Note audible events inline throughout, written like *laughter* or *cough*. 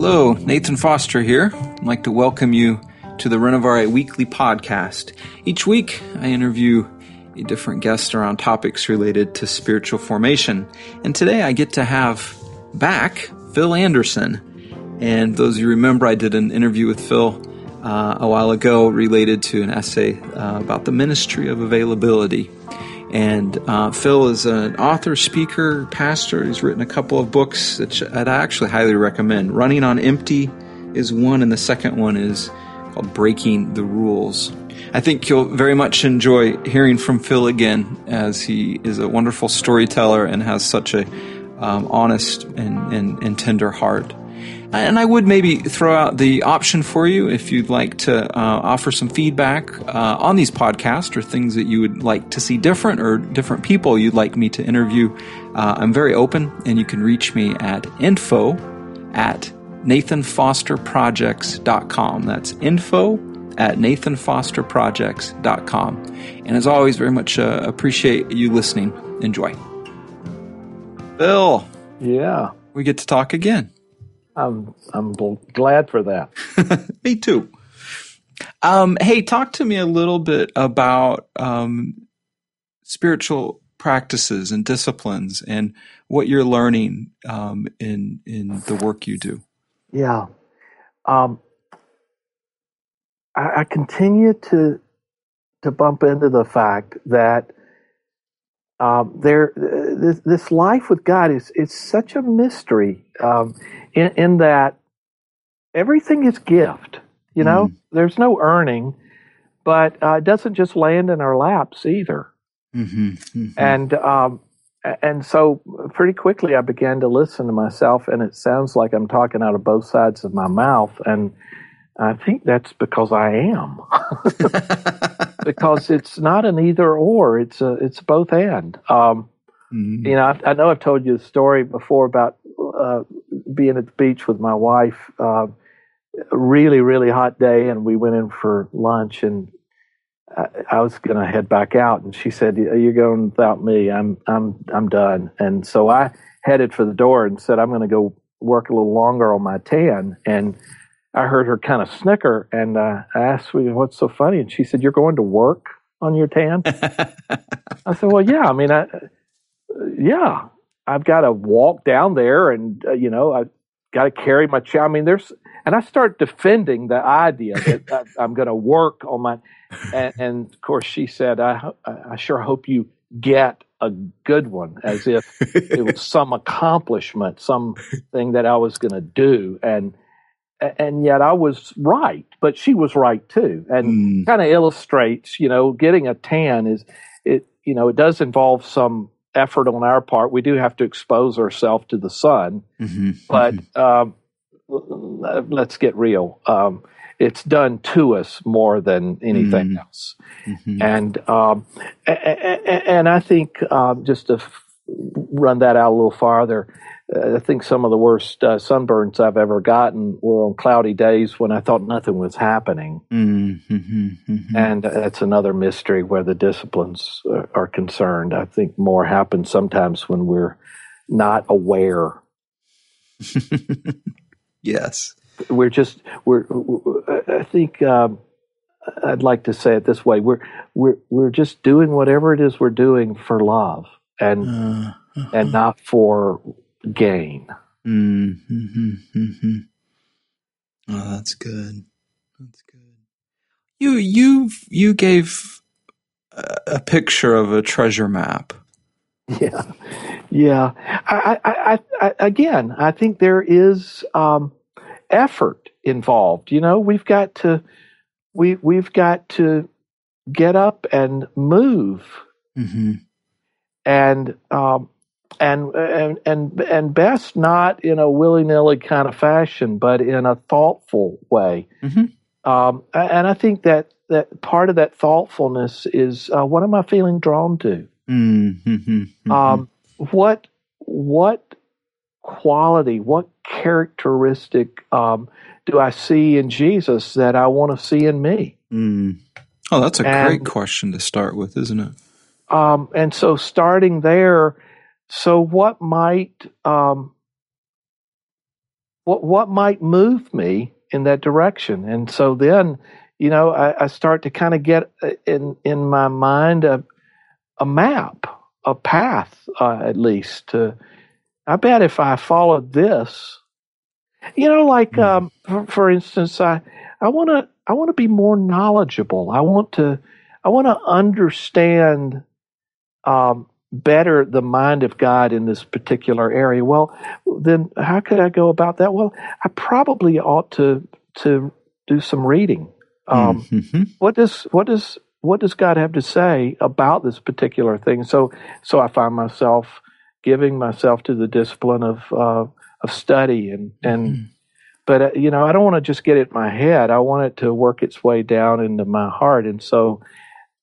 Hello, Nathan Foster here. I'd like to welcome you to the Renovare Weekly Podcast. Each week, I interview a different guest around topics related to spiritual formation. And today I get to have back Fil Anderson. And those of you remember, I did an interview with Fil uh, a while ago related to an essay uh, about the ministry of availability. And uh, Fil is an author, speaker, pastor. He's written a couple of books that, that I actually highly recommend. Running on Empty is one, and the second one is called Breaking the Rules. I think you'll very much enjoy hearing from Fil again, as he is a wonderful storyteller and has such a um, honest and, and, and tender heart. And I would maybe throw out the option for you if you'd like to uh, offer some feedback uh, on these podcasts or things that you would like to see different or different people you'd like me to interview. Uh, I'm very open, and you can reach me at info at nathanfosterprojects.com. That's info at nathanfosterprojects.com. And as always, very much uh, appreciate you listening. Enjoy. Bill. Yeah. We get to talk again. I'm I'm glad for that. *laughs* Me too. Um, hey, talk to me a little bit about um, spiritual practices and disciplines and what you're learning um, in in the work you do. Yeah, um, I, I continue to to bump into the fact that um, there this, this, life with God is it's such a mystery um, in, in, that everything is gift. You know, mm. there's no earning, but uh, it doesn't just land in our laps either. Mm-hmm, mm-hmm. And um, and so pretty quickly I began to listen to myself, and it sounds like I'm talking out of both sides of my mouth, and I think that's because I am. *laughs* *laughs* because it's not an either or; it's a it's both and. Um, mm-hmm. You know, I, I, know I've told you a story before about uh, being at the beach with my wife. Uh, really, really hot day, and we went in for lunch, and I, I was going to head back out, and she said, "You're going without me. I'm I'm I'm done." And so I headed for the door and said, "I'm going to go work a little longer on my tan." And I heard her kind of snicker, and uh, I asked, "What's so funny?" And she said, "You're going to work on your tan." I said, "Well, yeah. I mean, I, yeah, I've got to walk down there, and uh, you know, I got to carry my child. I mean, there's." And I start defending the idea that I, am going to work on my, and, and, of course she said, I, "I sure hope you get a good one," as if it was some accomplishment, something that I was going to do, and and yet I was right, but she was right too, and mm. kind of illustrates, you know, getting a tan is it, you know, it does involve some effort on our part. We do have to expose ourselves to the sun, mm-hmm. but mm-hmm. Um, let's get real. Um, it's done to us more than anything mm. else, mm-hmm. and um, and I think um, just to run that out a little farther I think some of the worst uh, sunburns I've ever gotten were on cloudy days when I thought nothing was happening. Mm-hmm, mm-hmm. And that's another mystery where the disciplines uh, are concerned. I think more happens sometimes when we're not aware. *laughs* yes. We're just, we're, I think, um, I'd like to say it this way. We're, we're, we're just doing whatever it is we're doing for love and, uh, uh-huh. and not for gain. Mm-hmm, mm-hmm. *laughs* Oh, that's good. That's good. You you you gave a, a picture of a treasure map. *laughs* Yeah, yeah. I, I, I, I again, I think there is um, effort involved. You know, we've got to we we've got to get up and move, mm-hmm. and um, and and and and best not in a willy nilly kind of fashion, but in a thoughtful way. Mm-hmm. Um, and I think that that part of that thoughtfulness is uh, what am I feeling drawn to? Mm-hmm. Mm-hmm. Um, what what quality, what characteristic um, do I see in Jesus that I want to see in me? Mm. Oh, that's a and, great question to start with, isn't it? Um, and so starting there so what might um, what what might move me in that direction? And so then, you know, I, I start to kind of get uh, in in my mind a a map, a path, uh, at least. To, I bet if I followed this, you know, like mm. um, for, for instance, I I want to I want to be more knowledgeable. I want to I want to understand um, better the mind of God in this particular area. Well, then how could I go about that? Well, I probably ought to to do some reading. Um, mm-hmm. What does what does what does God have to say about this particular thing? So so I find myself giving myself to the discipline of uh, of study and and. Mm-hmm. But uh, you know, I don't want to just get it in my head. I want it to work its way down into my heart, and so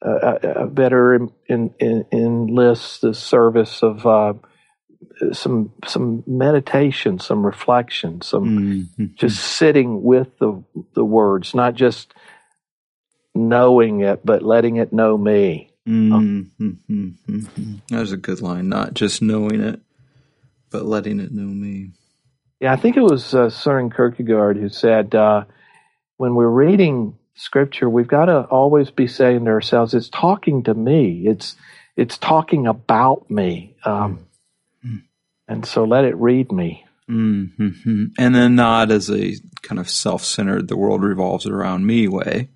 uh, better in, in, the service of uh, some some meditation, some reflection, some mm-hmm. just sitting with the the words, not just knowing it, but letting it know me. Mm-hmm. That was a good line. Not just knowing it, but letting it know me. Yeah, I think it was uh, Søren Kierkegaard who said, uh, when we're reading scripture, we've got to always be saying to ourselves, it's talking to me. It's, it's talking about me. Um, mm-hmm. And so let it read me. Mm-hmm. And then not as a kind of self centered, the world revolves around me way.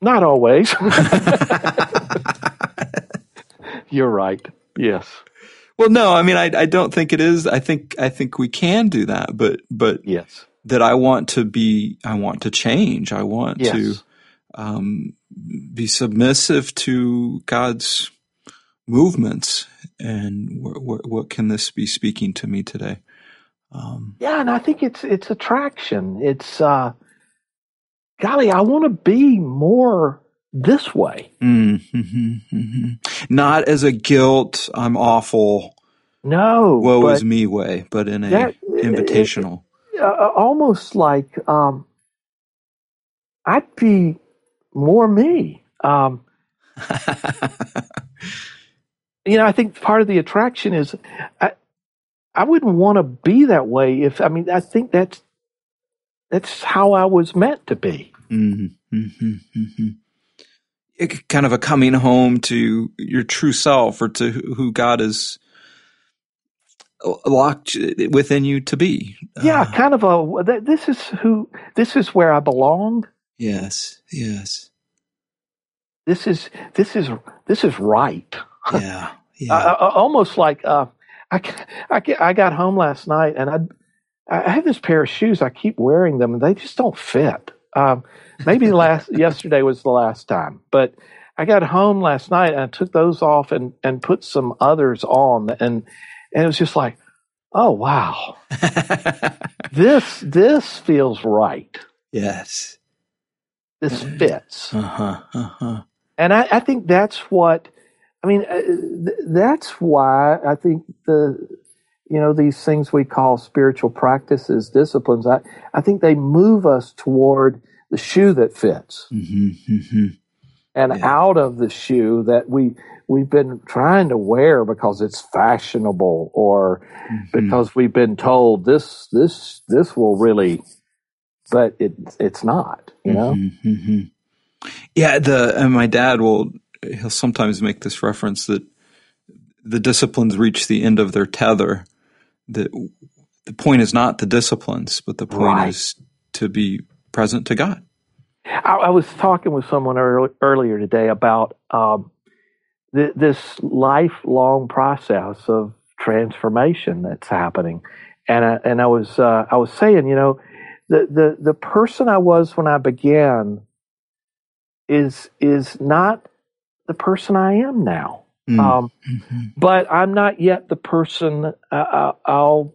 Not always. *laughs* You're right. Yes. Well, no, I mean, I, I don't think it is. I think, I think we can do that, but, but yes, that I want to be, I want to change. I want yes. to um, be submissive to God's movements. And wh- wh- what can this be speaking to me today? Um, yeah, and I think it's it's attraction. It's uh, golly, I want to be more this way. Mm-hmm, mm-hmm. *laughs* Not as a guilt, I'm awful. No, woe is me way, but in a that, invitational. Uh, almost like um, I'd be more me. Um, *laughs* you know, I think part of the attraction is I, I wouldn't want to be that way if I mean I think that's that's how I was meant to be. Mm-hmm, mm-hmm, mm-hmm. Kind of a coming home to your true self or to who God is locked within you to be. Yeah, uh, kind of a. This is who. This is where I belong. Yes. Yes. This is this is this is right. *laughs* Yeah. Yeah. uh, almost like uh, I, I I got home last night and I I have this pair of shoes. I keep wearing them and they just don't fit. Um, maybe last *laughs* yesterday was the last time, but I got home last night and I took those off and and put some others on and and it was just like, oh wow, *laughs* this this feels right. Yes, this fits. Uh-huh, uh-huh. And I, I think that's what I mean. Uh, th- that's why I think the you know these things we call spiritual practices, disciplines. I I think they move us toward the shoe that fits. Mm-hmm, mm-hmm and yeah. out of the shoe that we we've been trying to wear because it's fashionable or mm-hmm. because we've been told this this this will really but it it's not you know mm-hmm, mm-hmm. yeah the and my dad will he'll sometimes make this reference that the disciplines reach the end of their tether that the point is not the disciplines but the point right. is to be present to god I, I was talking with someone early, earlier today about um, th- this lifelong process of transformation that's happening, and I, and I was uh, I was saying, you know, the, the the person I was when I began is is not the person I am now. Mm. Um, mm-hmm. But I'm not yet the person I, I'll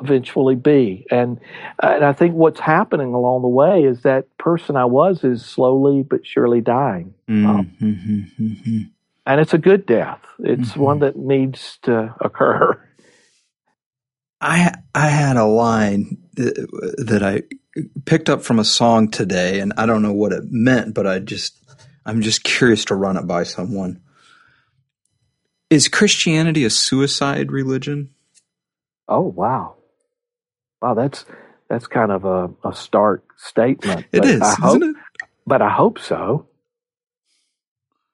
eventually be. And and I think what's happening along the way is that person I was is slowly but surely dying. Mm-hmm. Um, mm-hmm. and it's a good death. It's mm-hmm. one that needs to occur. I I had a line that I picked up from a song today, and I don't know what it meant, but I just I'm just curious to run it by someone. Is Christianity a suicide religion? Oh wow! Wow, that's that's kind of a, a stark statement. It is, I hope, it? But I hope so.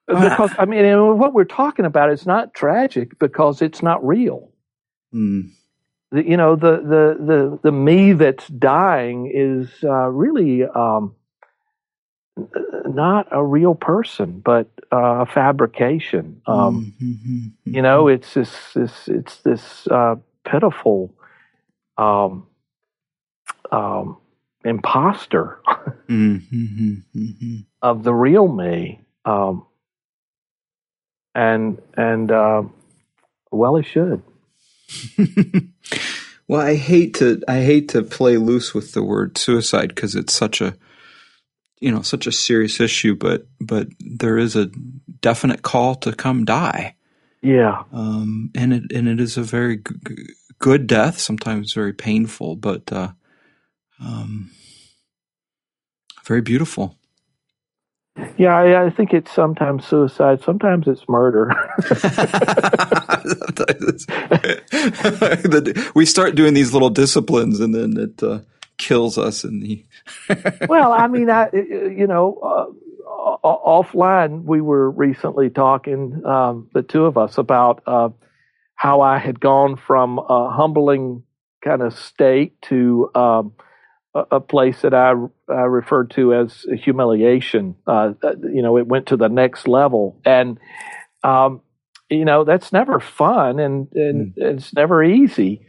Because I mean, what we're talking about is not tragic because it's not real. Mm. The, you know, the, the the the me that's dying is uh, really um, not a real person, but uh, a fabrication. Um, mm-hmm. You know, it's this, this it's this uh, pitiful um, um, imposter mm-hmm. Mm-hmm. *laughs* of the real me, um, and and uh, well, it should. *laughs* well, I hate to I hate to play loose with the word suicide because it's such a you know such a serious issue, but but there is a definite call to come die. Yeah, um, and it and it is a very g- good death, sometimes very painful, but uh, um, very beautiful. Yeah, I, I, think it's sometimes suicide, sometimes it's murder. *laughs* *laughs* we start doing these little disciplines, and then it uh, kills us in the. *laughs* well, I mean, I you know, uh, offline we were recently talking, um, the two of us, about uh, how I had gone from a humbling kind of state to um, a, place that I, I, referred to as humiliation. Uh, uh, you know, it went to the next level, and um, you know that's never fun, and, and mm. it's never easy.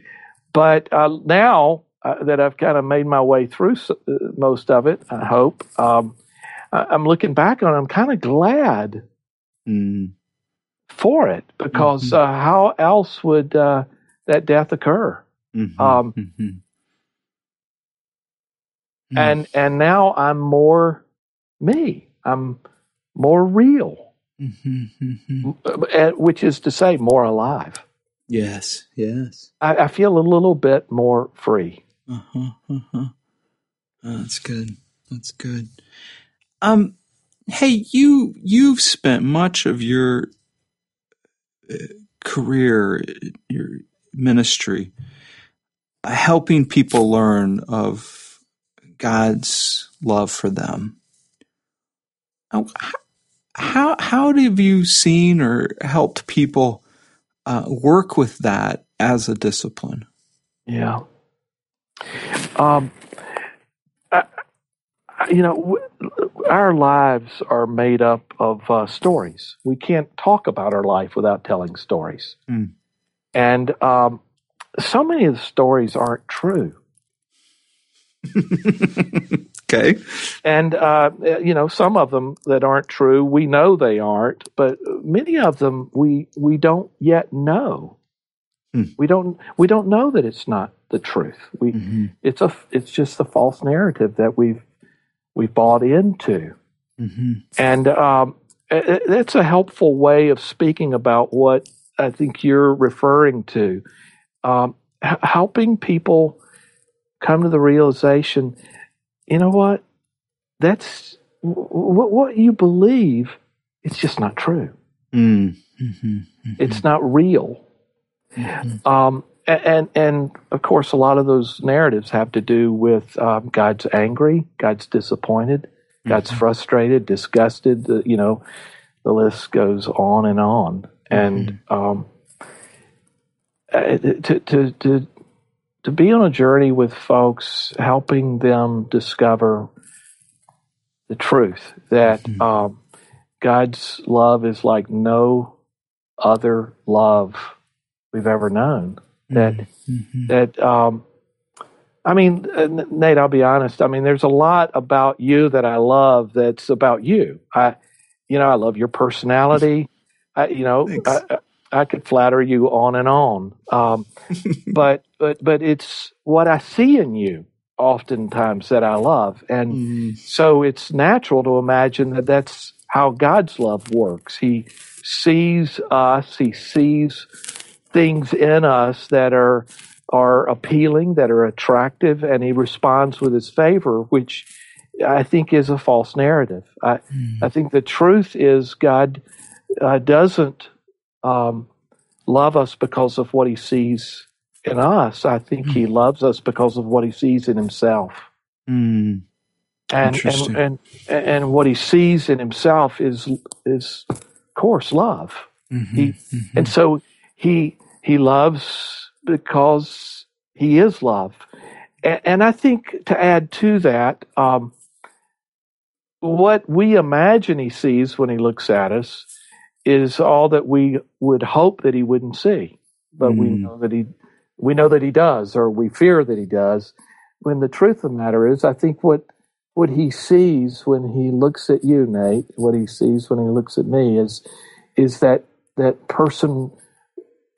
But uh, now uh, that I've kind of made my way through uh, most of it, I hope. Um, I'm looking back on. it, I'm kind of glad mm. for it because mm-hmm. uh, how else would uh, that death occur? Mm-hmm. Um, mm-hmm. And and now I'm more me. I'm more real, mm-hmm. Mm-hmm. Uh, which is to say, more alive. Yes, yes. I, I feel a little bit more free. Uh-huh, uh-huh. Oh, that's good. That's good. Um, hey, you you've spent much of your uh, career, your ministry, uh, helping people learn of God's love for them. How how have you seen or helped people uh, work with that as a discipline? Yeah. Um, I, you know, our lives are made up of uh, stories. We can't talk about our life without telling stories. Mm. And um, so many of the stories aren't true. *laughs* okay. And, uh, you know, some of them that aren't true, we know they aren't, but many of them we, we don't yet know. Mm. We don't we don't know that it's not the truth. We mm-hmm. it's a it's just a false narrative that we've we've bought into, mm-hmm. and um, it, it's a helpful way of speaking about what I think you're referring to, um, h- helping people come to the realization. You know what? That's what what you believe. It's just not true. Mm-hmm. mm-hmm. It's not real. Mm-hmm. Um, and and of course, a lot of those narratives have to do with um, God's angry, God's disappointed, God's mm-hmm. frustrated, disgusted. The, you know, the list goes on and on. And Mm-hmm. um, uh, to to to to be on a journey with folks, helping them discover the truth that Mhm. um, God's love is like no other love we've ever known. That Mm-hmm. that um, I mean, uh, Nate, I'll be honest. I mean, there's a lot about you that I love. That's about you. I, you know, I love your personality. I, you know, I, I could flatter you on and on. Um, *laughs* but but but it's what I see in you oftentimes that I love, and Mm. so it's natural to imagine that that's how God's love works. He sees us. He sees things in us that are are appealing, that are attractive, and he responds with his favor, which I think is a false narrative. I, Mm. I think the truth is God uh, doesn't um, love us because of what he sees in us. I think mm. he loves us because of what he sees in himself. Mm. And, and and and what he sees in himself is is of course love. Mm-hmm, he mm-hmm. and so he he loves because he is love. And, and I think to add to that, um, what we imagine he sees when he looks at us is all that we would hope that he wouldn't see, but mm. we know that he we know that he does, or we fear that he does. When the truth of the matter is, I think what what he sees when he looks at you, Nate, what he sees when he looks at me is is that that person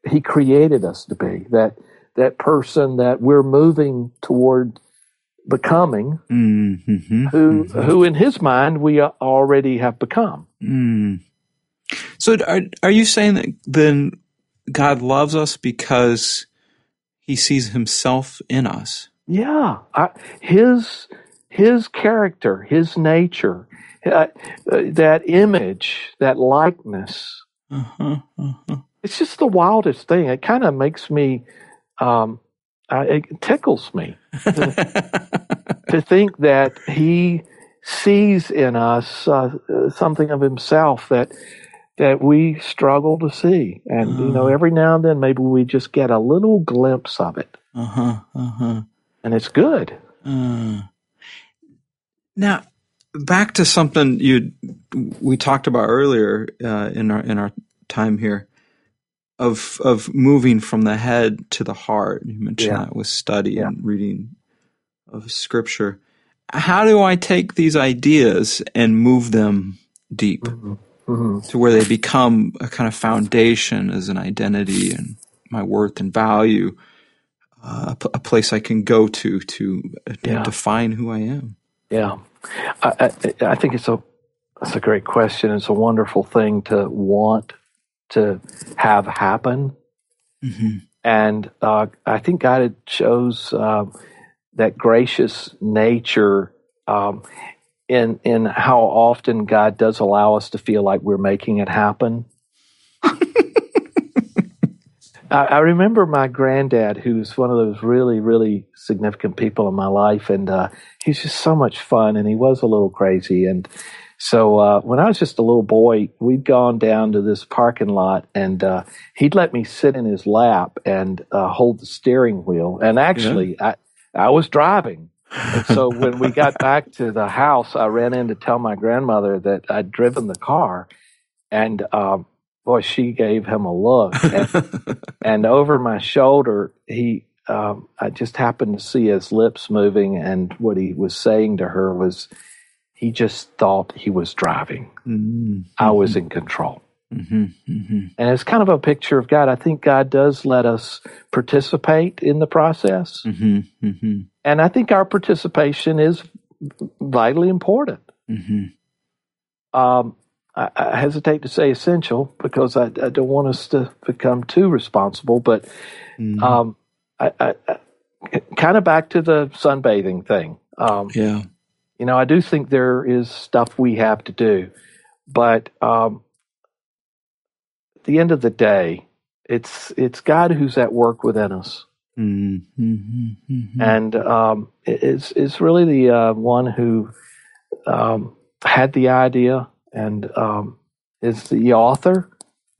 he created us to be that that person that we're moving toward becoming mm-hmm. who mm-hmm. who in his mind we already have become mm. So are, are you saying that then god loves us because he sees himself in us? Yeah I, his his character his nature uh, uh, that image that likeness. Uh-huh, uh-huh. it's just the wildest thing. It kind of makes me um, uh, it tickles me to, to, *laughs* think that he sees in us uh, something of himself that that we struggle to see, and uh-huh. you know, uh-huh. every now and then maybe we just get a little glimpse of it, uh-huh, uh-huh. and it's good. Uh. Now, back to something you we talked about earlier uh, in our in our time here of of moving from the head to the heart. You mentioned yeah. that with study yeah. and reading of scripture. How do I take these ideas and move them deep mm-hmm. Mm-hmm. to where they become a kind of foundation as an identity and my worth and value, uh, a, place I can go to to uh, yeah. define who I am? Yeah, I, I, I think it's a that's a great question. It's a wonderful thing to want to have happen. Mm-hmm. And uh, I think God shows uh, that gracious nature um, in in how often God does allow us to feel like we're making it happen. *laughs* I, I, remember my granddad, who's one of those really, really significant people in my life, and uh, he's just so much fun, and he was a little crazy, and so uh, when I was just a little boy, we'd gone down to this parking lot, and uh, he'd let me sit in his lap and uh, hold the steering wheel. And actually, yeah. I I was driving. And so when we got back to the house, I ran in to tell my grandmother that I'd driven the car, and um, boy, she gave him a look. And, *laughs* and over my shoulder, he um, I just happened to see his lips moving, and what he was saying to her was he just thought he was driving. Mm-hmm. I was in control. Mm-hmm. Mm-hmm. And it's kind of a picture of God. I think God does let us participate in the process. Mm-hmm. Mm-hmm. And I think our participation is vitally important. Mm-hmm. Um, I, I, hesitate to say essential because I, I, don't want us to become too responsible, but um, I, kind of back to the sunbathing thing. Um, yeah you know, I do think there is stuff we have to do, but um, at the end of the day, it's it's God who's at work within us, mm-hmm, mm-hmm. and um, it's it's really the uh, one who um, had the idea and um, is the author.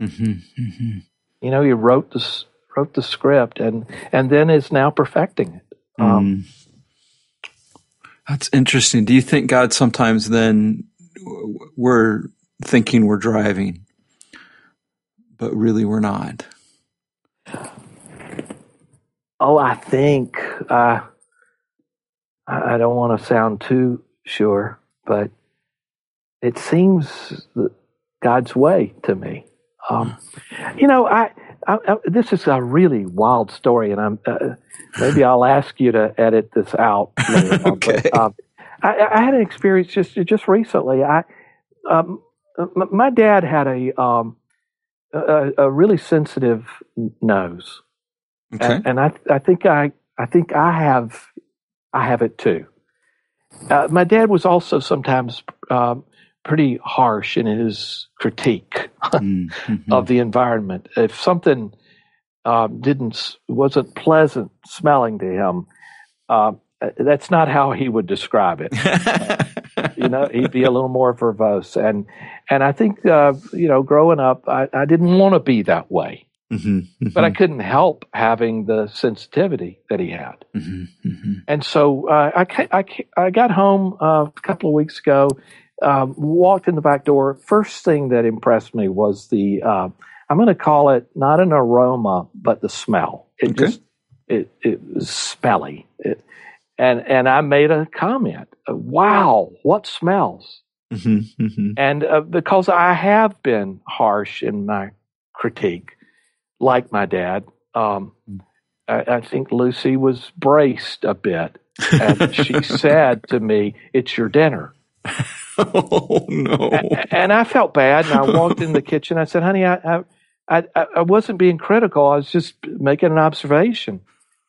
Mm-hmm, mm-hmm. you know, he wrote the wrote the script and and then is now perfecting it. Um, mm. That's interesting. Do you think God sometimes then we're thinking we're driving, but really we're not? Oh, I think uh, I don't want to sound too sure, but it seems God's way to me. Um, you know, I, I, I, this is a really wild story, and I'm uh, maybe I'll ask you to edit this out. Later *laughs* on, okay. But, um, I, I, had an experience just just recently. I um, my dad had a, um, a, a really sensitive nose, okay. and, and I I think I I think I have I have it too. Uh, my dad was also sometimes um, pretty harsh in his critique mm-hmm. of the environment. If something um, didn't wasn't pleasant smelling to him. Uh, that's not how he would describe it. you know, *laughs* he'd be a little more verbose, and and I think uh, you know, growing up, I, I didn't want to be that way, mm-hmm, mm-hmm. but I couldn't help having the sensitivity that he had, mm-hmm, mm-hmm. and so uh, I, I I got home uh, a couple of weeks ago, um, walked in the back door. First thing that impressed me was the uh, I'm going to call it not an aroma, but the smell. It okay. just it it was smelly. It, and and I made a comment. Wow, what smells? Mm-hmm, mm-hmm. And uh, because I have been harsh in my critique, like my dad, um, I, I, think Lucy was braced a bit, and she *laughs* said to me, "It's your dinner." *laughs* oh no! And, and, I felt bad, and I walked in the kitchen. I said, "Honey, I, I, I, I wasn't being critical. I was just making an observation."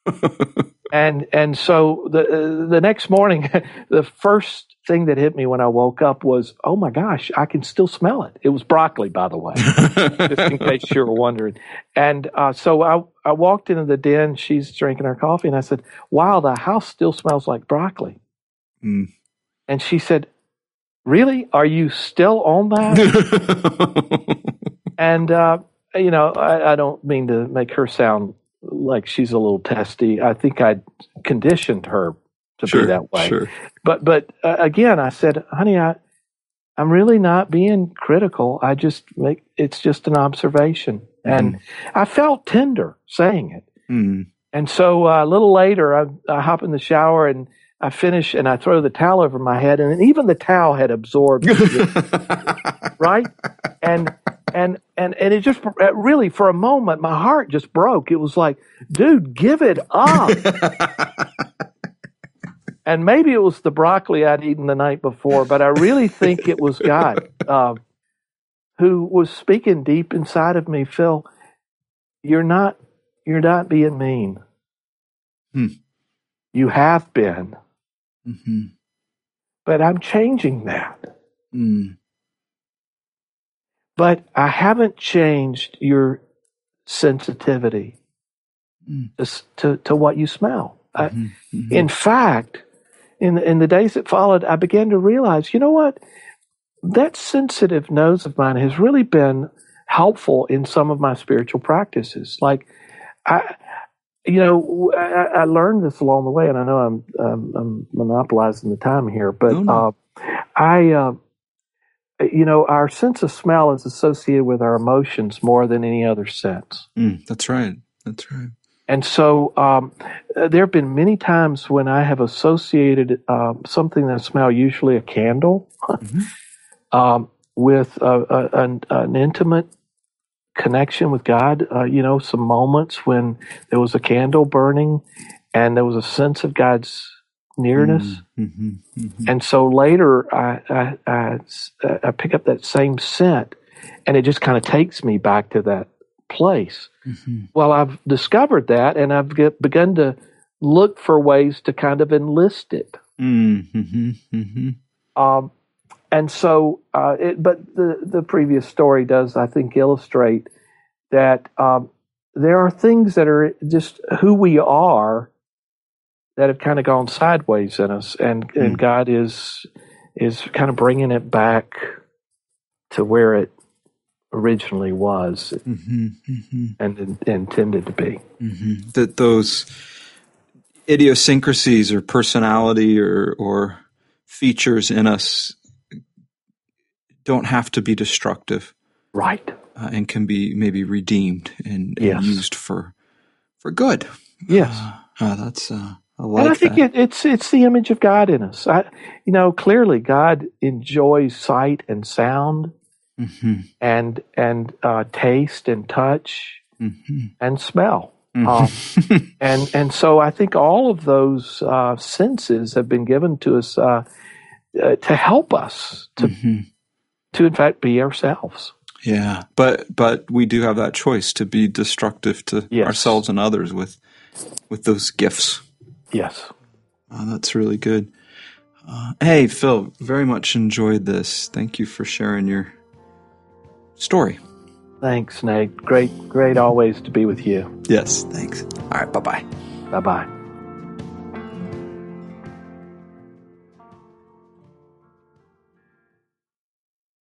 *laughs* and and so the the next morning, the first thing that hit me when I woke up was, oh my gosh, I can still smell it. It was broccoli, by the way, *laughs* just in case you were wondering. And uh, so I I walked into the den. She's drinking her coffee, and I said, "Wow, the house still smells like broccoli." Mm. And she said, "Really? Are you still on that?" *laughs* and uh, you know, I, I don't mean to make her sound like she's a little testy. I think I conditioned her to sure, be that way. Sure. But but uh, again, I said, honey, I I'm really not being critical. I just make it's just an observation, mm. and I felt tender saying it. Mm. And so uh, a little later, I, I hop in the shower and I finish and I throw the towel over my head, and even the towel had absorbed, *laughs* right? And and and and it just really for a moment my heart just broke. It was like, dude, give it up. *laughs* and maybe it was the broccoli I'd eaten the night before, but I really think it was God uh, *laughs* who was speaking deep inside of me. Fil, you're not you're not being mean. Hmm. You have been, mm-hmm. but I'm changing that. Mm but I haven't changed your sensitivity mm. to, to what you smell. Mm-hmm. I, mm-hmm. In fact, in the, in the days that followed, I began to realize, you know what? That sensitive nose of mine has really been helpful in some of my spiritual practices. Like, I, you know, I, I learned this along the way, and I know I'm, um, I'm monopolizing the time here, but no. Uh, I, uh, you know, our sense of smell is associated with our emotions more than any other sense. Mm, that's right. That's right. And so um, uh, there have been many times when I have associated uh, something that smell, usually a candle, mm-hmm. *laughs* um, with a, a, an, an, intimate connection with God. Uh, you know, some moments when there was a candle burning and there was a sense of God's nearness. Mm-hmm, mm-hmm, mm-hmm. And so later I, I, I, I, pick up that same scent and it just kind of takes me back to that place. Mm-hmm. Well, I've discovered that and I've get, begun to look for ways to kind of enlist it. Mm-hmm, mm-hmm. Um, and so, uh, it, but the, the previous story does, I think, illustrate that um, there are things that are just who we are that have kind of gone sideways in us, and mm. and God is is kind of bringing it back to where it originally was mm-hmm, mm-hmm. and in, intended to be. Mm-hmm. That those idiosyncrasies or personality or or features in us don't have to be destructive, right? Uh, and can be maybe redeemed and, and used for for good. Yes, uh, uh, that's uh, I like and I think it, it's it's the image of God in us. I, you know, clearly God enjoys sight and sound, mm-hmm. and and uh, taste and touch mm-hmm. and smell. Mm-hmm. Um, *laughs* and and so I think all of those uh, senses have been given to us uh, uh to help us to mm-hmm. to in fact be ourselves. Yeah, but but we do have that choice to be destructive to yes. ourselves and others with with those gifts. Yes. Oh, that's really good. Uh, hey, Fil, very much enjoyed this. Thank you for sharing your story. Thanks, Nate. Great, great always to be with you. Yes, thanks. All right, bye bye. Bye bye.